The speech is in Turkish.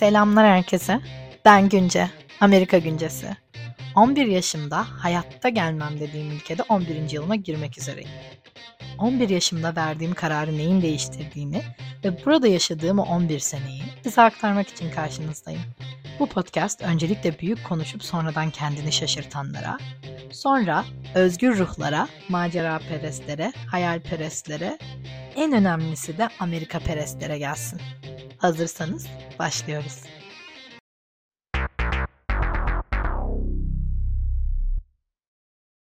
Selamlar herkese. Ben Günce, Amerika Güncesi. 11 yaşımda hayatta gelmem dediğim ülkede 11. yılıma girmek üzereyim. 11 yaşımda verdiğim kararı neyin değiştirdiğini ve burada yaşadığım o 11 seneyi size aktarmak için karşınızdayım. Bu podcast öncelikle büyük konuşup sonradan kendini şaşırtanlara, sonra özgür ruhlara, macera perestlere, hayalperestlere, en önemlisi de Amerika perestlere gelsin. Hazırsanız başlıyoruz.